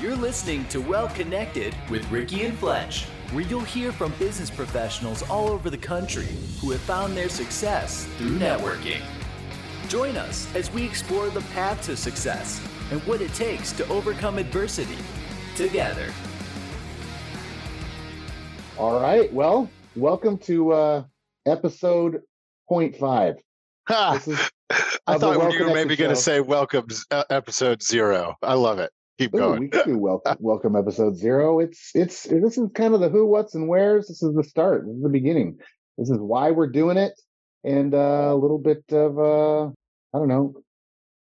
You're listening to Well Connected with Ricky and Fletch, where you'll hear from business professionals all over the country who have found their success through networking. Join us as we explore the path to success and what it takes to overcome adversity together. All right. Well, welcome to uh, episode 0.5. Ha! This is I of the thought you were maybe going to say welcome uh, episode zero. I love it. Keep Ooh, going. we do welcome, welcome episode zero. It's it's this is kind of the who, what's, and where's. This is the start. This is the beginning. This is why we're doing it, and uh, a little bit of uh, I don't know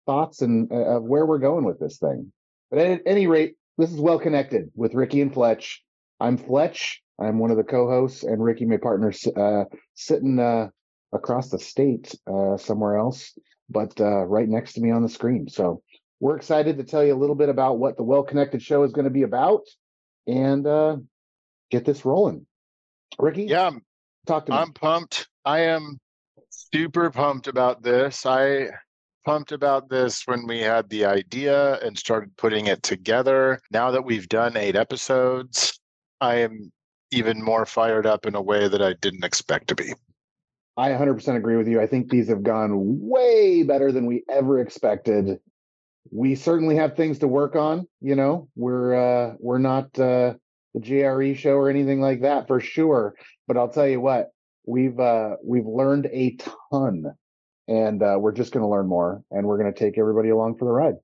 thoughts and uh, of where we're going with this thing. But at any rate, this is well connected with Ricky and Fletch. I'm Fletch. I'm one of the co-hosts, and Ricky, my partner, uh, sitting uh, across the state uh, somewhere else, but uh, right next to me on the screen. So we're excited to tell you a little bit about what the Well Connected Show is going to be about, and uh, get this rolling. Ricky, Yeah, talk to me. I'm pumped. I am super pumped about this. I pumped about this when we had the idea and started putting it together. Now that we've done eight episodes, I am even more fired up in a way that I didn't expect to be. I 100% agree with you. I think these have gone way better than we ever expected. We certainly have things to work on. You know, we're uh, we're not uh, the JRE show or anything like that for sure. But I'll tell you what, we've uh, we've learned a ton, and uh, we're just going to learn more, and we're going to take everybody along for the ride.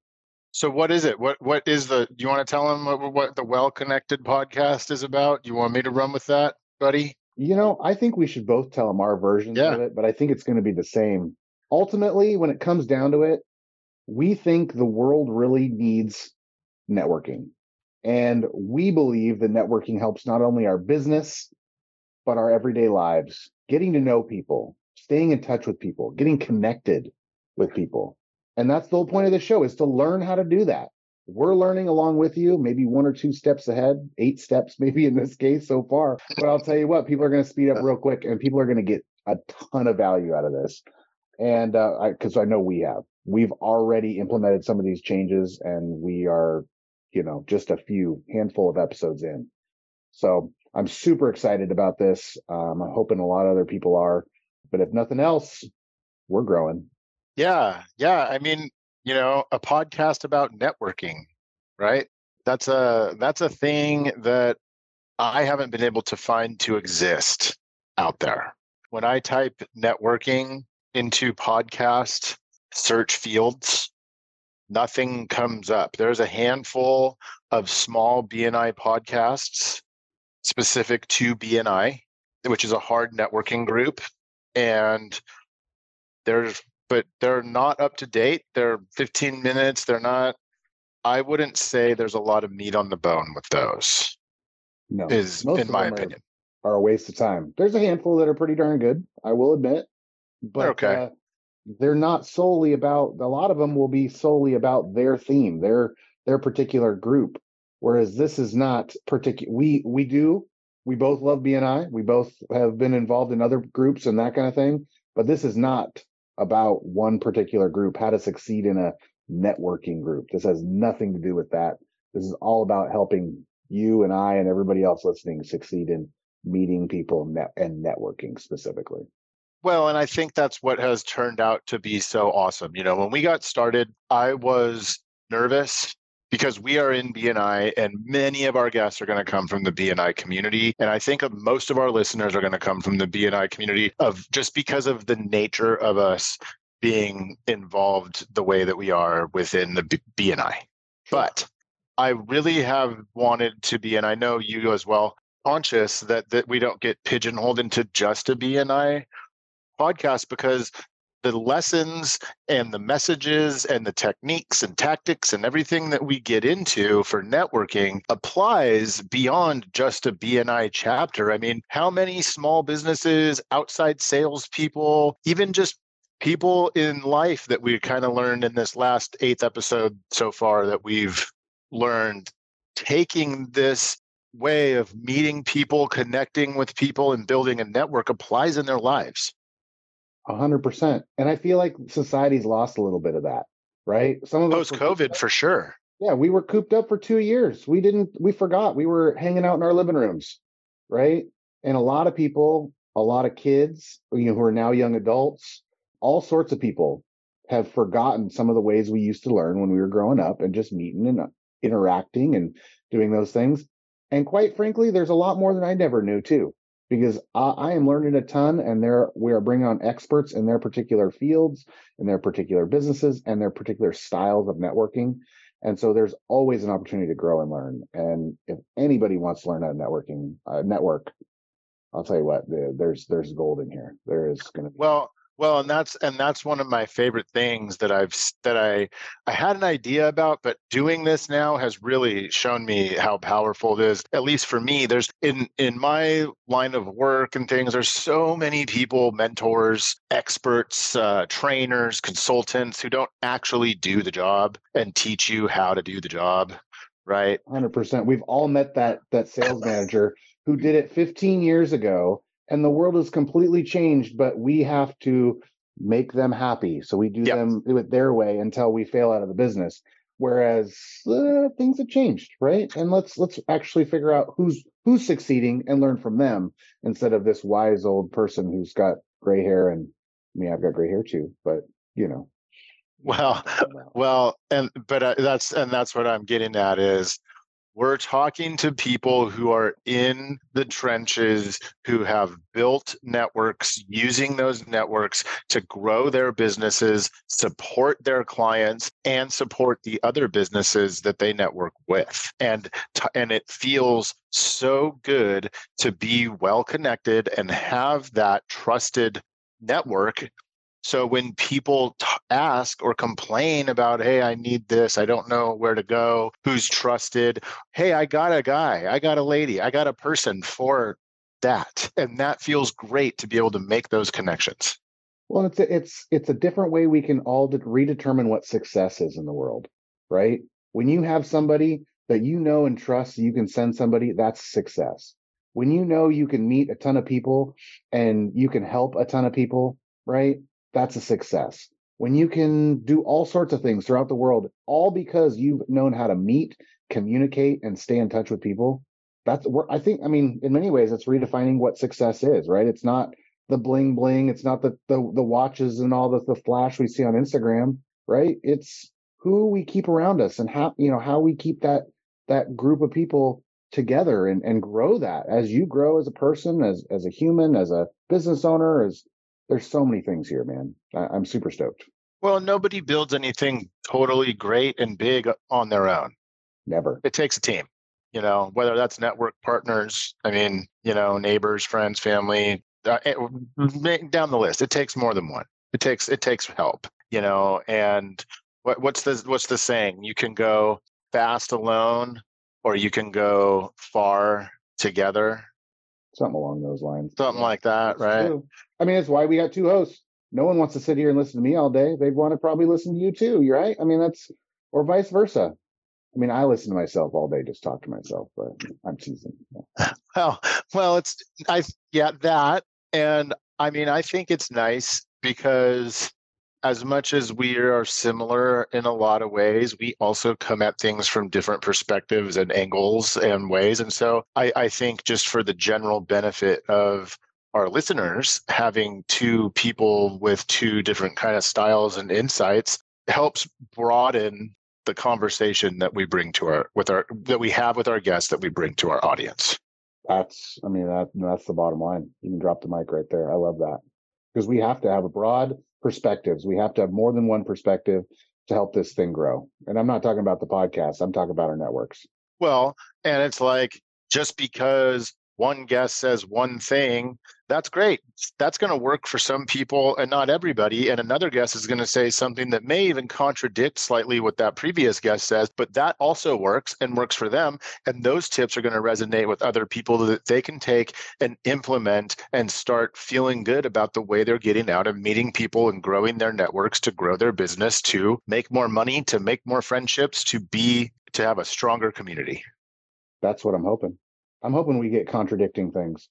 So what is it? What what is the? Do you want to tell them what, what the Well Connected podcast is about? You want me to run with that, buddy? You know, I think we should both tell them our versions Yeah. of it, but I think it's going to be the same. Ultimately, when it comes down to it, we think the world really needs networking. And we believe that networking helps not only our business, but our everyday lives, getting to know people, staying in touch with people, getting connected with people. And that's the whole point of the show is to learn how to do that. We're learning along with you, maybe one or two steps ahead, eight steps, maybe in this case so far. But I'll tell you what, people are going to speed up real quick and people are going to get a ton of value out of this. And uh, I, I know we have, we've already implemented some of these changes and we are, you know, just a few handful of episodes in. So I'm super excited about this. Um, I'm hoping a lot of other people are, but if nothing else, we're growing. Yeah, yeah. I mean, you know, a podcast about networking, right? That's a that's a thing that I haven't been able to find to exist out there. When I type networking into podcast search fields, nothing comes up. There's a handful of small BNI podcasts specific to BNI, which is a hard networking group. And there's but they're not up to date. They're 15 minutes. They're not. I wouldn't say there's a lot of meat on the bone with those. No, Is most in my them are- opinion. are a waste of time. There's a handful that are pretty darn good, I will admit, but okay. uh, they're not solely about. A lot of them will be solely about their theme, their their particular group. Whereas this is not particular. We we do we both love BNI. We both have been involved in other groups and that kind of thing. But this is not about one particular group. How to succeed in a networking group. This has nothing to do with that. This is all about helping you and I and everybody else listening succeed in meeting people and networking specifically. Well, and I think that's what has turned out to be so awesome. You know, when we got started, I was nervous because we are in BNI and many of our guests are going to come from the BNI community. And I think of most of our listeners are going to come from the BNI community of just because of the nature of us being involved the way that we are within the B- BNI. But I really have wanted to be, and I know you as well, conscious that that we don't get pigeonholed into just a BNI podcast because the lessons and the messages and the techniques and tactics and everything that we get into for networking applies beyond just a BNI chapter. I mean, how many small businesses, outside salespeople, even just people in life that we kind of learned in this last eighth episode so far that we've learned taking this way of meeting people, connecting with people, and building a network applies in their lives. A hundred percent. And I feel like society's lost a little bit of that, right? Some of Post COVID, for sure. Yeah, we were cooped up for two years. We didn't, we forgot we were hanging out in our living rooms, right? And a lot of people, a lot of kids, you know, who are now young adults, all sorts of people have forgotten some of the ways we used to learn when we were growing up and just meeting and uh, interacting and doing those things. And quite frankly, there's a lot more than I never knew too, because I, I am learning a ton and there we are bringing on experts in their particular fields, in their particular businesses and their particular styles of networking. And so there's always an opportunity to grow and learn. And if anybody wants to learn how to networking uh, network, I'll tell you what, there's there's gold in here. There is going to be. Well, well, and that's and that's one of my favorite things that I've that I I had an idea about, but doing this now has really shown me how powerful it is. At least for me, there's in in my line of work and things. There's so many people, mentors, experts, uh, trainers, consultants who don't actually do the job and teach you how to do the job. Right. 100%. We've all met that that sales manager who did it 15 years ago and the world has completely changed, but we have to make them happy. So we do yep. them do it their way until we fail out of the business. Whereas uh, things have changed, right? And let's let's actually figure out who's who's succeeding and learn from them instead of this wise old person who's got gray hair and I mean I've got gray hair too, but you know. Well, well, and but uh, that's and that's what I'm getting at is we're talking to people who are in the trenches, who have built networks, using those networks to grow their businesses, support their clients, and support the other businesses that they network with. And, and it feels so good to be well connected and have that trusted network so when people t- ask or complain about, hey, I need this, I don't know where to go, who's trusted, hey, I got a guy, I got a lady, I got a person for that. And that feels great to be able to make those connections. Well, it's a, it's it's a different way we can all de- redetermine what success is in the world, right? When you have somebody that you know and trust, you can send somebody, that's success. When you know you can meet a ton of people and you can help a ton of people, right? that's a success. When you can do all sorts of things throughout the world, all because you've known how to meet, communicate, and stay in touch with people, that's where I think, I mean, in many ways, it's redefining what success is, right? It's not the bling bling, it's not the the, the watches and all the, the flash we see on Instagram, right? It's who we keep around us and how, you know, how we keep that that group of people together and, and grow that as you grow as a person, as as a human, as a business owner, as there's so many things here, man. I, I'm super stoked. Well, nobody builds anything totally great and big on their own. Never. It takes a team, you know, whether that's network partners, I mean, you know, neighbors, friends, family, uh, it, mm-hmm. down the list. It takes more than one. It takes it takes help, you know. And what, what's the what's the saying? You can go fast alone, or you can go far together something along those lines. Something like that, right? True. I mean, it's why we got two hosts. No one wants to sit here and listen to me all day. They'd want to probably listen to you too. You're right. I mean, that's or vice versa. I mean, I listen to myself all day, just talk to myself, but I'm teasing. Yeah. Well, well, it's I yeah that, and I mean, I think it's nice because as much as we are similar in a lot of ways, we also come at things from different perspectives and angles and ways. And so I, I think just for the general benefit of our listeners, having two people with two different kind of styles and insights helps broaden the conversation that we bring to our with our that we have with our guests that we bring to our audience. That's I mean that that's the bottom line. You can drop the mic right there. I love that. Because we have to have a broad perspectives. We have to have more than one perspective to help this thing grow. And I'm not talking about the podcast, I'm talking about our networks. Well, and it's like just because one guest says one thing, that's great. That's going to work for some people and not everybody. And another guest is going to say something that may even contradict slightly what that previous guest says, but that also works and works for them. And those tips are going to resonate with other people that they can take and implement and start feeling good about the way they're getting out and meeting people and growing their networks to grow their business, to make more money, to make more friendships, to be, to have a stronger community. That's what I'm hoping. I'm hoping we get contradicting things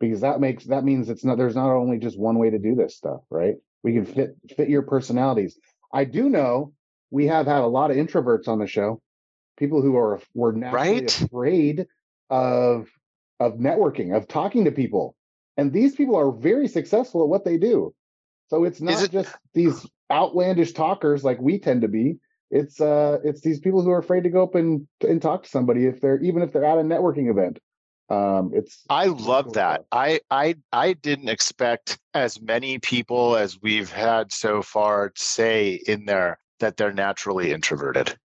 because that makes that means it's not there's not only just one way to do this stuff, right? We can fit fit your personalities. I do know we have had a lot of introverts on the show. people who are were naturally Right? afraid of of networking, of talking to people. And these people are very successful at what they do. So it's not it- just these outlandish talkers like we tend to be. It's uh it's these people who are afraid to go up and and talk to somebody if they're even if they're at a networking event. Um it's I love that. I I I didn't expect as many people as we've had so far say in there that they're naturally introverted.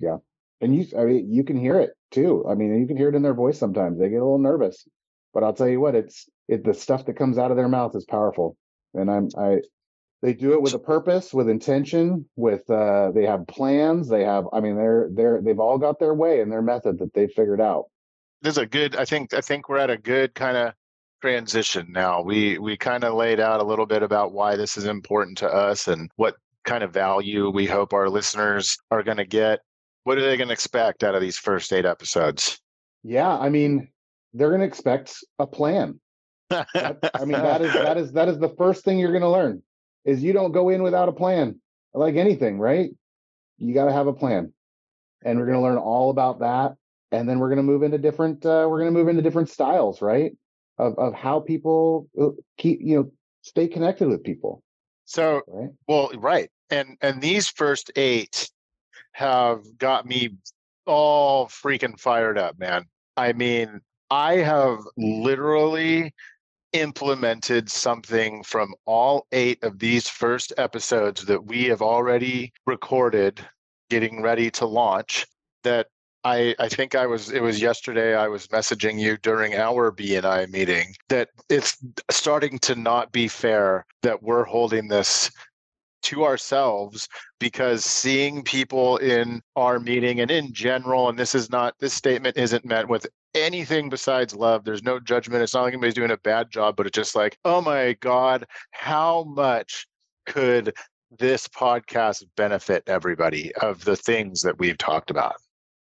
Yeah. And you I mean you can hear it too. I mean you can hear it in their voice sometimes. They get a little nervous. But I'll tell you what, it's it the stuff that comes out of their mouth is powerful. And I'm I they do it with a purpose, with intention, with uh they have plans, they have I mean they're they're they've all got their way and their method that they've figured out. This is a good I think I think we're at a good kind of transition now. We we kind of laid out a little bit about why this is important to us and what kind of value we hope our listeners are going to get. What are they going to expect out of these first 8 episodes? Yeah, I mean, they're gonna expect a plan. That- I mean, that is that is that is the first thing you're going to learn is you don't go in without a plan. Like anything, right? You got to have a plan, and we're going to learn all about that, and then we're going to move into different. Uh, we're going to move into different styles, right? Of of how people uh, keep you know stay connected with people, so right? Well, right. And and these first eight have got me all freaking fired up, man. I mean, I have literally implemented something from all eight of these first episodes that we have already recorded, getting ready to launch. That I I think I was it was yesterday I was messaging you during our BNI meeting that it's starting to not be fair that we're holding this to ourselves because seeing people in our meeting and in general and this is not this statement isn't meant with anything besides love. There's no judgment. It's not like anybody's doing a bad job but it's just like oh my god how much could this podcast benefit everybody of the things that we've talked about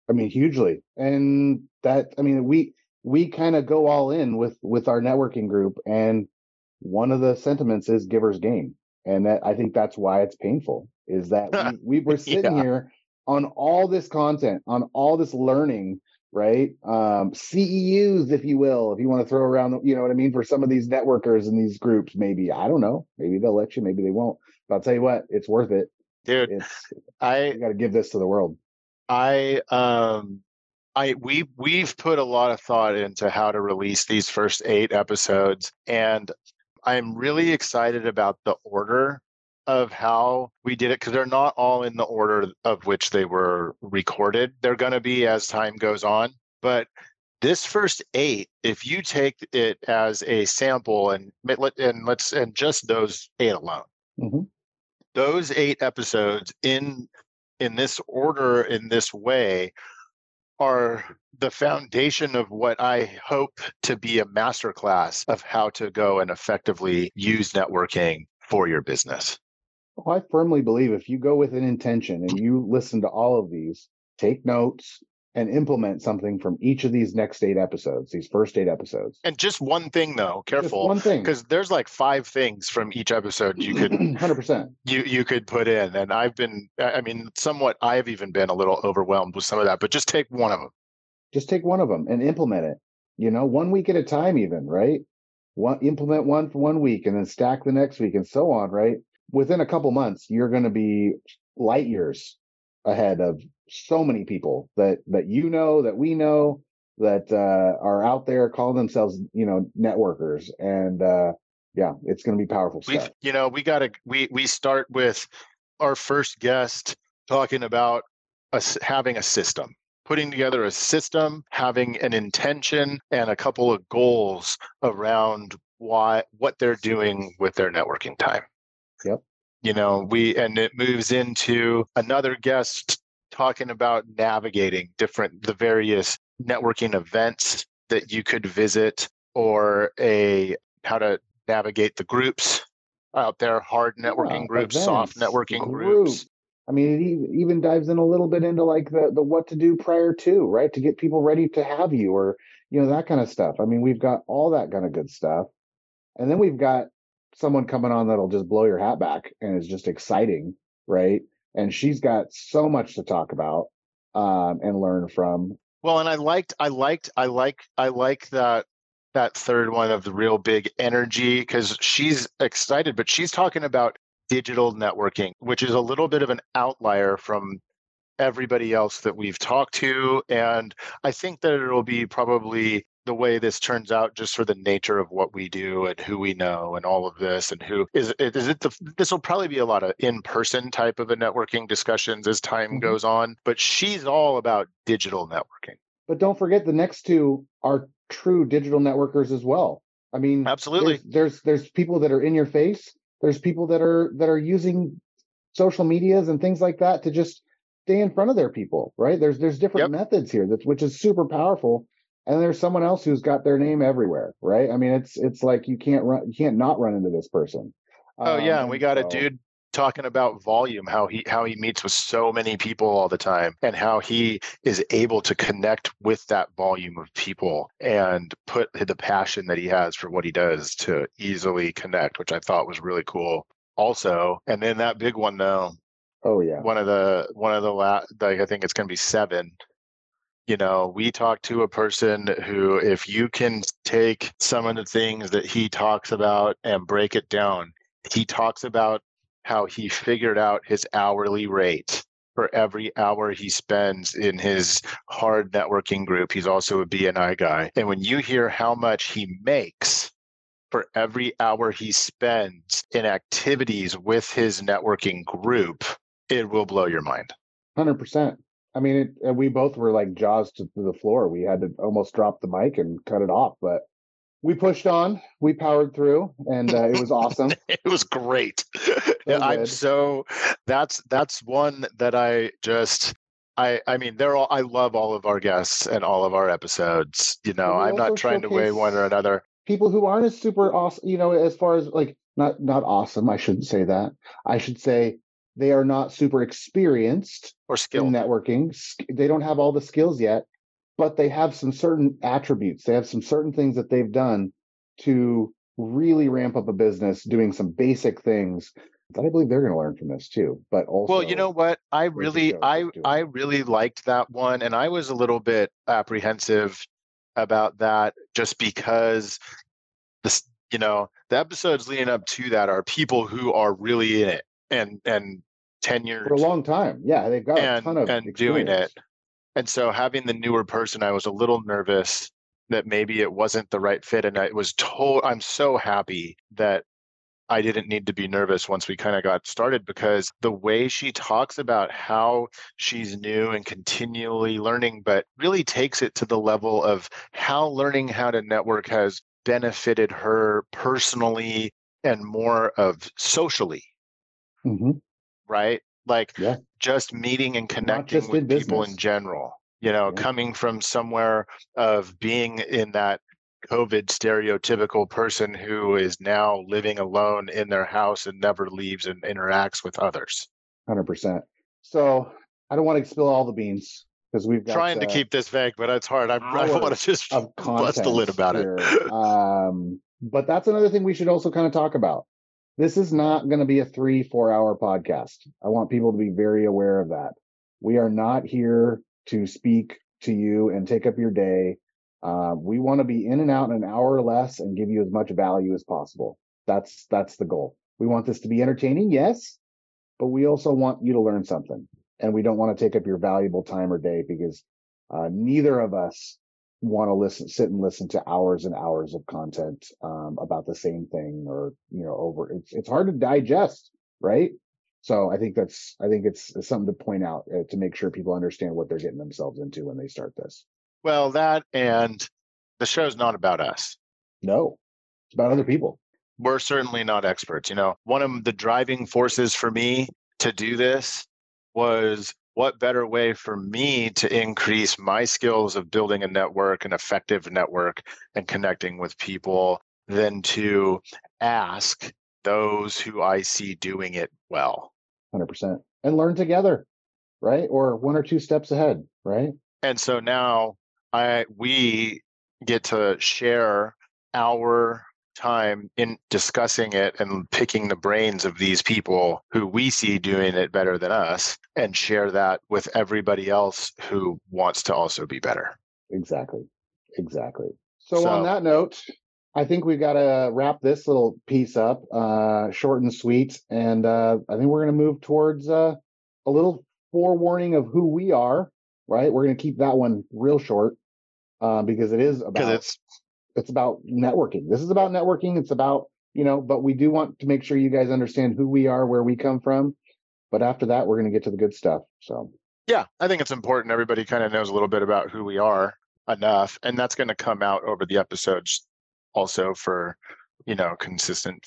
I mean, hugely, and that I mean, we we kind of go all in with with our networking group, and one of the sentiments is givers gain, and that I think that's why it's painful is that we, we were sitting Yeah. here on all this content, on all this learning, right? Um, CEUs, if you will, if you want to throw around, you know what I mean, for some of these networkers and these groups, maybe I don't know, maybe they'll let you, maybe they won't. But I'll tell you what, it's worth it. dude It's i got to give this to the world. I um I we we've put a lot of thought into how to release these first 8 episodes and I'm really excited about the order of how we did it because they're not all in the order of which they were recorded. They're going to be as time goes on, but this first 8 if you take it as a sample and let- and let's and just those 8 alone. Mhm. Those 8 episodes in in this order in this way are the foundation of what I hope to be a masterclass of how to go and effectively use networking for your business. Well, I firmly believe if you go with an intention and you listen to all of these, take notes and implement something from each of these next eight episodes, these first eight episodes. And just one thing though, careful. Just one thing. because there's like five things from each episode you could 100%. you you could put in and I've been I I mean somewhat I've even been a little overwhelmed with some of that, but just take one of them. Just take one of them and implement it. You know, one week at a time, even, right? One implement one for one week and then stack the next week and so on, right? Within a couple months, you're going to be light years ahead of so many people that that you know, that we know, that uh, are out there calling themselves, you know, networkers. And uh, yeah, it's going to be powerful We've stuff. you know, we got to we we start with our first guest talking about us having a system, putting together a system, having an intention and a couple of goals around why what they're doing with their networking time. Yep. You know, we and it moves into another guest talking about navigating different the various networking events that you could visit or a how to navigate the groups out there hard networking Yeah, groups soft networking group. groups I mean, it even dives in a little bit into like the the what to do prior to, right? To get people ready to have you, or you know that kind of stuff. I mean, we've got all that kind of good stuff, and then we've got someone coming on that'll just blow your hat back and is just exciting, right? And she's got so much to talk about. um, and learn from. Well, and I liked, I liked, I like, I like that that third one of the real big energy because she's excited, but she's talking about digital networking, which is a little bit of an outlier from everybody else that we've talked to. And I think that it'll be probably the way this turns out just for the nature of what we do and who we know and all of this and who is it is it the this will probably be a lot of in-person type of a networking discussions as time mm-hmm. goes on but she's all about digital networking. But don't forget the next two are true digital networkers as well. I mean absolutely. there's there's, there's people that are in your face. There's people that are that are using social medias and things like that to just stay in front of their people right? There's there's different yep. methods here that which is super powerful and there's someone else who's got their name everywhere right? I mean it's it's like you can't run you can't not run into this person. Oh um, yeah and we got so, a dude talking about volume how he how he meets with so many people all the time and how he is able to connect with that volume of people and put the passion that he has for what he does to easily connect which i thought was really cool also. And then that big one though oh yeah. one of the one of the last like i think it's going to be seven you know, we talk to a person who, if you can take some of the things that he talks about and break it down, he talks about how he figured out his hourly rate for every hour he spends in his hard networking group. He's also a BNI guy. And when you hear how much he makes for every hour he spends in activities with his networking group, it will blow your mind. 100%. I mean, it, we both were like jaws to, the floor. We had to almost drop the mic and cut it off, but we pushed on. We powered through, and uh, it was awesome. it was great. I'm so that's that's one that I just I I mean they're all I love all of our guests and all of our episodes. You know, I'm not trying to weigh one or another. People who aren't as super awesome, you know, as far as like not not awesome. I shouldn't say that. I should say they are not super experienced or skilled in networking. They don't have all the skills yet, but they have some certain attributes. They have some certain things that they've done to really ramp up a business doing some basic things that I believe they're going to learn from this too. But also, well, you know what? I really, I, I really liked that one, and I was a little bit apprehensive about that just because this, you know, the episodes leading up to that are people who are really in it and and tenured for a long time. Yeah, they've got and, a ton of and doing it. And so having the newer person, I was a little nervous that maybe it wasn't the right fit. And I was told I'm so happy that I didn't need to be nervous once we kind of got started because the way she talks about how she's new and continually learning, but really takes it to the level of how learning how to network has benefited her personally and more of socially. Mm-hmm right? Like yeah. just meeting and connecting with in people in general. You know, yeah. coming from somewhere of being in that COVID stereotypical person who is now living alone in their house and never leaves and interacts with others. 100%. So I don't want to spill all the beans because we've got, trying uh, to keep this vague, but it's hard. I, I want to just bust the lid about here. it. um, but that's another thing we should also kind of talk about this is not going to be a three, four hour podcast. I want people to be very aware of that. We are not here to speak to you and take up your day. Uh, we want to be in and out in an hour or less and give you as much value as possible. That's that's the goal. We want this to be entertaining, yes, but we also want you to learn something, and we don't want to take up your valuable time or day because uh, neither of us want to listen, sit and listen to hours and hours of content um, about the same thing, or you know, over. It's it's hard to digest, right? So I think that's I think it's, it's something to point out uh, to make sure people understand what they're getting themselves into when they start this. Well, that and the show's not about us. No, it's about other people. We're certainly not experts. You know, one of the driving forces for me to do this was what better way for me to increase my skills of building a network, an effective network, and connecting with people than to ask those who I see doing it well? 100%. And learn together, right? Or one or two steps ahead, right? And so now I we get to share our time in discussing it and picking the brains of these people who we see doing it better than us and share that with everybody else who wants to also be better. Exactly. Exactly. So, so on that note, I think we've got to wrap this little piece up, uh, short and sweet. And uh, I think we're going to move towards uh, a little forewarning of who we are, right? We're going to keep that one real short uh, because it is about it's it's about networking. This is about networking. It's about you know, but we do want to make sure you guys understand who we are, where we come from. But after that, we're going to get to the good stuff. So yeah, I think it's important. Everybody kind of knows a little bit about who we are enough, and that's going to come out over the episodes also for you know consistent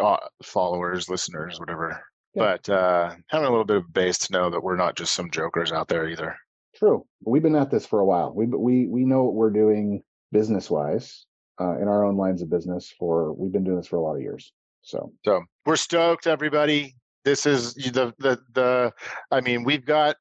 uh, followers, listeners, whatever. Yeah. But uh, having a little bit of base to know that we're not just some jokers out there either. True. We've been at this for a while. We we we know what we're doing business wise uh, in our own lines of business. For we've been doing this for a lot of years. So so we're stoked, everybody. This is the the the. I mean, we've got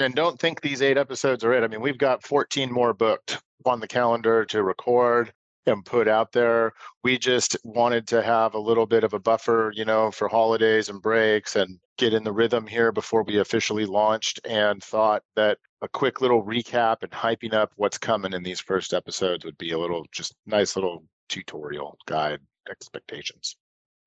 and don't think these eight episodes are it. I mean, we've got 14 more booked on the calendar to record and put out there. We just wanted to have a little bit of a buffer, you know, for holidays and breaks and get in the rhythm here before we officially launched and thought that a quick little recap and hyping up what's coming in these first episodes would be a little just nice little tutorial guide expectations.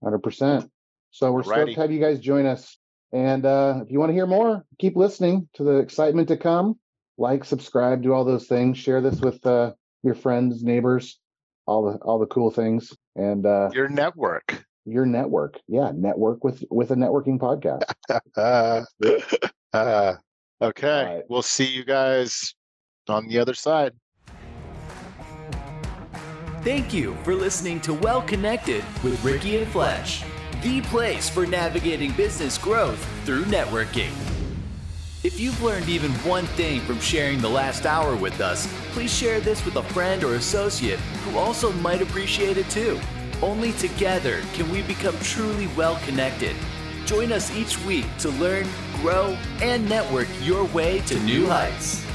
100%. So we're Alrighty. stoked to have you guys join us. And uh, if you want to hear more, keep listening to the excitement to come. Like, subscribe, do all those things. Share this with uh, your friends, neighbors, all the all the cool things and uh your network. your network. Yeah network with with a networking podcast. Uh, uh, okay right. we'll see you guys on the other side. Thank you for listening to well connected with ricky and fletch the place for navigating business growth through networking if you've learned even one thing from sharing the last hour with us, please share this with a friend or associate who also might appreciate it too. Only together can we become truly well connected. Join us each week to learn, grow, and network your way to new heights.